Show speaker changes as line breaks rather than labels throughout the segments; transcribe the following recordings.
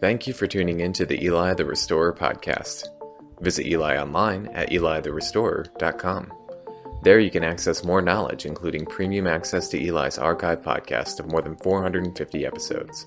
Thank you for tuning in to the Eli the Restorer podcast. Visit Eli online at elitherestorer.com. There you can access more knowledge, including premium access to Eli's archive podcast of more than 450 episodes.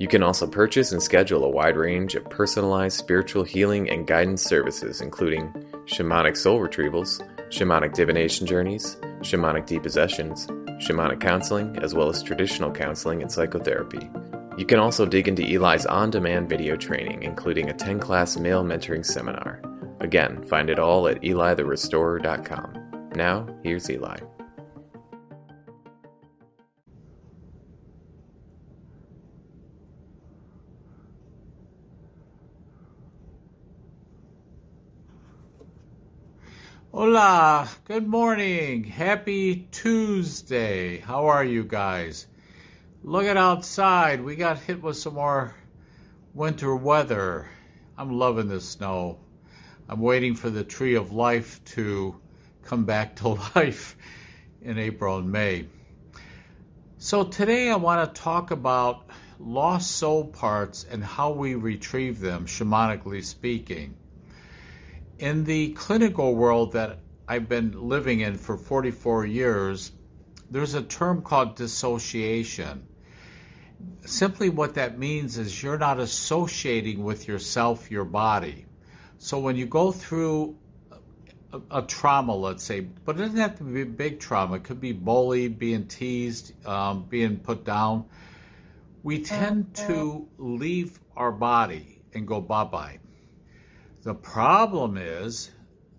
You can also purchase and schedule a wide range of personalized spiritual healing and guidance services, including shamanic soul retrievals, shamanic divination journeys, shamanic depossessions, shamanic counseling, as well as traditional counseling and psychotherapy. You can also dig into Eli's on demand video training, including a 10 class male mentoring seminar. Again, find it all at elitherestorer.com. Now, here's Eli.
Hola, good morning. Happy Tuesday. How are you guys? Look at outside. We got hit with some more winter weather. I'm loving the snow. I'm waiting for the tree of life to come back to life in April and May. So, today I want to talk about lost soul parts and how we retrieve them, shamanically speaking. In the clinical world that I've been living in for 44 years, there's a term called dissociation simply what that means is you're not associating with yourself your body. So when you go through a, a, trauma, let's say, but it doesn't have to be a big trauma. It could be bullied, being teased, um, being put down. We tend to leave our body and go bye bye. The problem is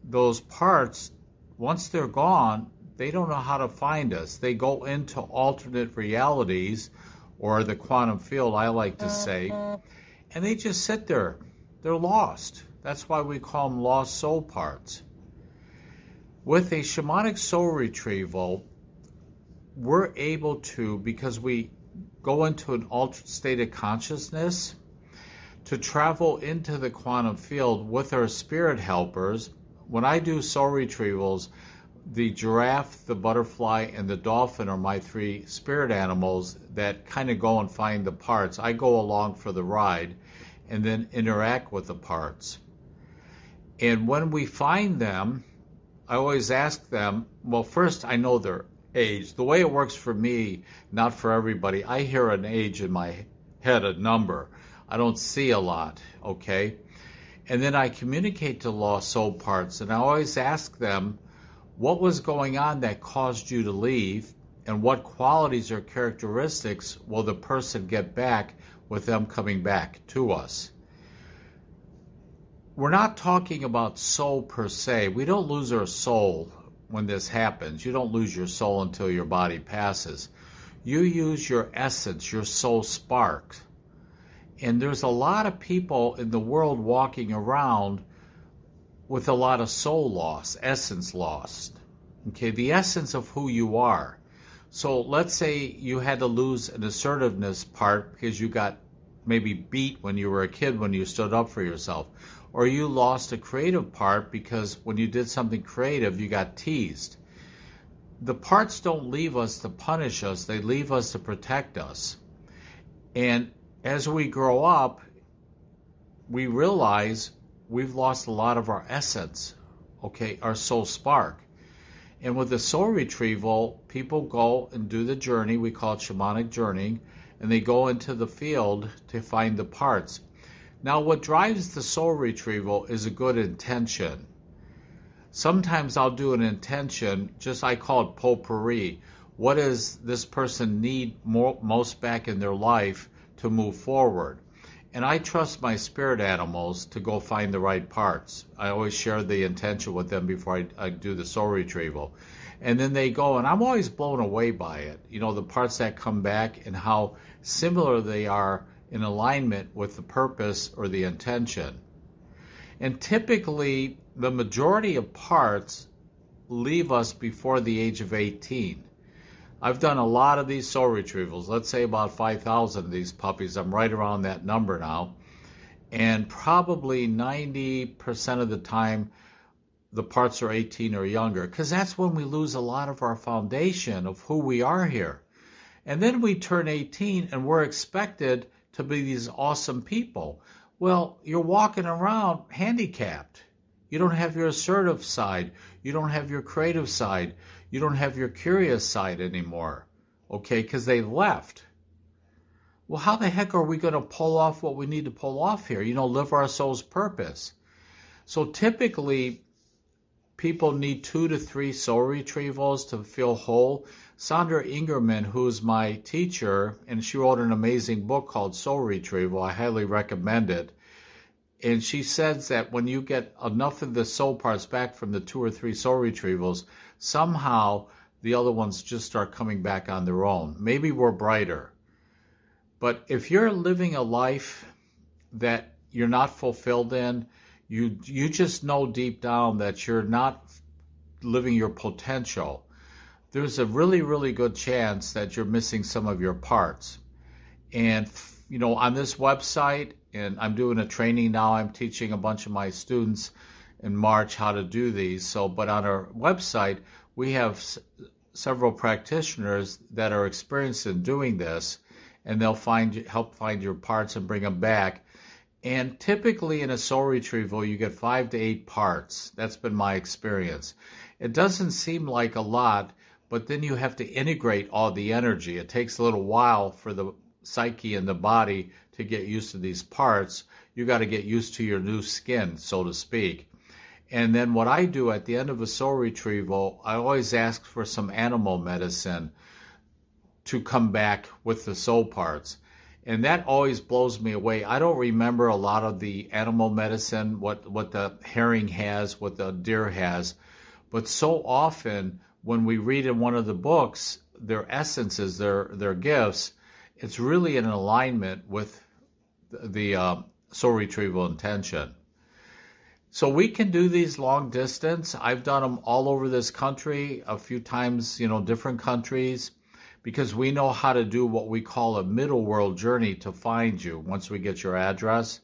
those parts, once they're gone, they don't know how to find us. They go into alternate realities or the quantum field, I like to say, and they just sit there. They're lost. That's why we call them lost soul parts. With a shamanic soul retrieval, we're able to, because we go into an altered state of consciousness, to travel into the quantum field with our spirit helpers. When I do soul retrievals, the giraffe, the butterfly, and the dolphin are my three spirit animals that kind of go and find the parts. I go along for the ride and then interact with the parts. And when we find them, I always ask them, well, first, I know their age. The way it works for me, not for everybody, I hear an age in my head, a number. I don't see a lot, okay? And then I communicate to lost soul parts, and I always ask them, what was going on that caused you to leave, and what qualities or characteristics will the person get back with them coming back to us. We're not talking about soul per se. We don't lose our soul when this happens. You don't lose your soul until your body passes. You use your essence, your soul spark. And there's a lot of people in the world walking around with a lot of soul loss, essence lost. Okay, the essence of who you are. So let's say you had to lose an assertiveness part because you got maybe beat when you were a kid when you stood up for yourself. Or you lost a creative part because when you did something creative, you got teased. The parts don't leave us to punish us, they leave us to protect us. And as we grow up, we realize we've lost a lot of our essence, okay, our soul spark. And with the soul retrieval, people go and do the journey, we call it shamanic journeying, and they go into the field to find the parts. Now, what drives the soul retrieval is a good intention. Sometimes I'll do an intention, just I call it potpourri. What does this person need more, most back in their life to move forward? And I trust my spirit animals to go find the right parts. I always share the intention with them before I, I do the soul retrieval. And then they go, and I'm always blown away by it. You know, the parts that come back and how similar they are in alignment with the purpose or the intention. And typically, the majority of parts leave us before the age of 18. I've done a lot of these soul retrievals. Let's say about 5,000 of these puppies. I'm right around that number now. And probably 90% of the time, the parts are 18 or younger, because that's when we lose a lot of our foundation of who we are here. And then we turn 18 and we're expected to be these awesome people. Well, you're walking around handicapped. You don't have your assertive side. You don't have your creative side. You don't have your curious side anymore. Okay, because they left. Well, how the heck are we going to pull off what we need to pull off here? You know, live our soul's purpose. So typically, people need two to three soul retrievals to feel whole. Sandra Ingerman, who's my teacher, and she wrote an amazing book called Soul Retrieval. I highly recommend it. And she says that when you get enough of the soul parts back from the two or three soul retrievals, somehow the other ones just start coming back on their own. Maybe we're brighter. But if you're living a life that you're not fulfilled in, you you just know deep down that you're not living your potential there's a really really good chance that you're missing some of your parts and you know on this website and i'm doing a training now i'm teaching a bunch of my students in march how to do these so but on our website we have s- several practitioners that are experienced in doing this and they'll find help find your parts and bring them back and typically in a soul retrieval, you get five to eight parts. That's been my experience. It doesn't seem like a lot, but then you have to integrate all the energy. It takes a little while for the psyche and the body to get used to these parts. You got to get used to your new skin, so to speak. And then what I do at the end of a soul retrieval, I always ask for some animal medicine to come back with the soul parts and that always blows me away. I don't remember a lot of the animal medicine, what what the herring has, what the deer has, but so often when we read in one of the books their essences, their their gifts, it's really in alignment with the uh, soul retrieval intention. So we can do these long distance. I've done them all over this country, a few times, you know, different countries because we know how to do what we call a middle world journey to find you once we get your address.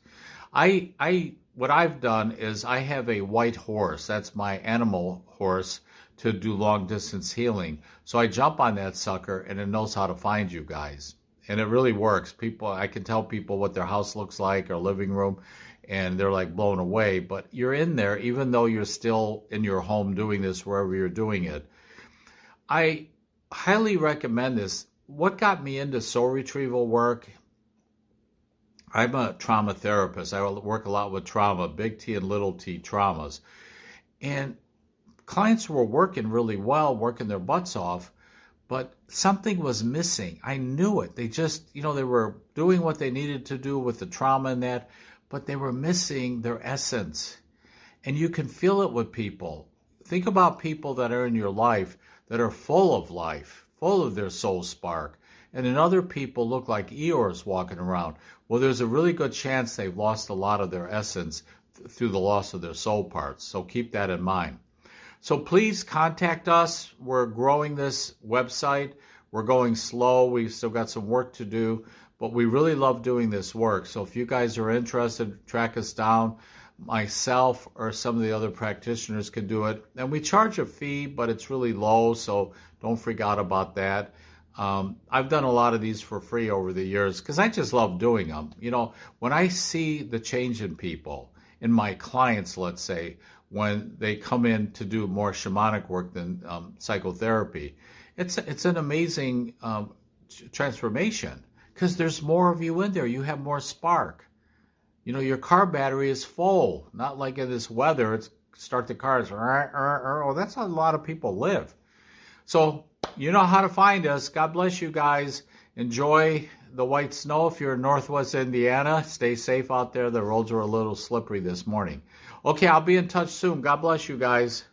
I I what I've done is I have a white horse. That's my animal horse to do long distance healing. So I jump on that sucker and it knows how to find you guys. And it really works. People I can tell people what their house looks like or living room and they're like blown away, but you're in there even though you're still in your home doing this wherever you're doing it. I highly recommend this. What got me into soul retrieval work? I'm a trauma therapist. I work a lot with trauma, big T and little t traumas. And clients were working really well, working their butts off, but something was missing. I knew it. They just, you know, they were doing what they needed to do with the trauma and that, but they were missing their essence. And you can feel it with people. Think about people that are in your life that are full of life, full of their soul spark, and then other people look like Eeyores walking around. Well, there's a really good chance they've lost a lot of their essence th- through the loss of their soul parts. So keep that in mind. So please contact us. We're growing this website. We're going slow. We've still got some work to do, but we really love doing this work. So if you guys are interested, track us down myself or some of the other practitioners can do it. And we charge a fee, but it's really low, so don't freak out about that. Um, I've done a lot of these for free over the years because I just love doing them. You know, when I see the change in people, in my clients, let's say, when they come in to do more shamanic work than um, psychotherapy, it's it's an amazing um, transformation because there's more of you in there. You have more spark you know, your car battery is full, not like in this weather. It's start the cars. It's, oh, that's how a lot of people live. So you know how to find us. God bless you guys. Enjoy the white snow if you're in Northwest Indiana. Stay safe out there. The roads are a little slippery this morning. Okay, I'll be in touch soon. God bless you guys.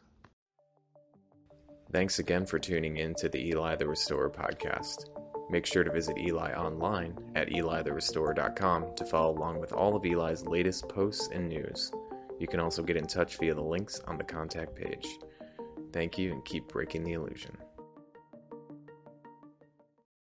Thanks again for tuning in to the Eli the Restorer podcast. Make sure to visit Eli online at elitherestorer.com to follow along with all of Eli's latest posts and news. You can also get in touch via the links on the contact page. Thank you and keep breaking the illusion.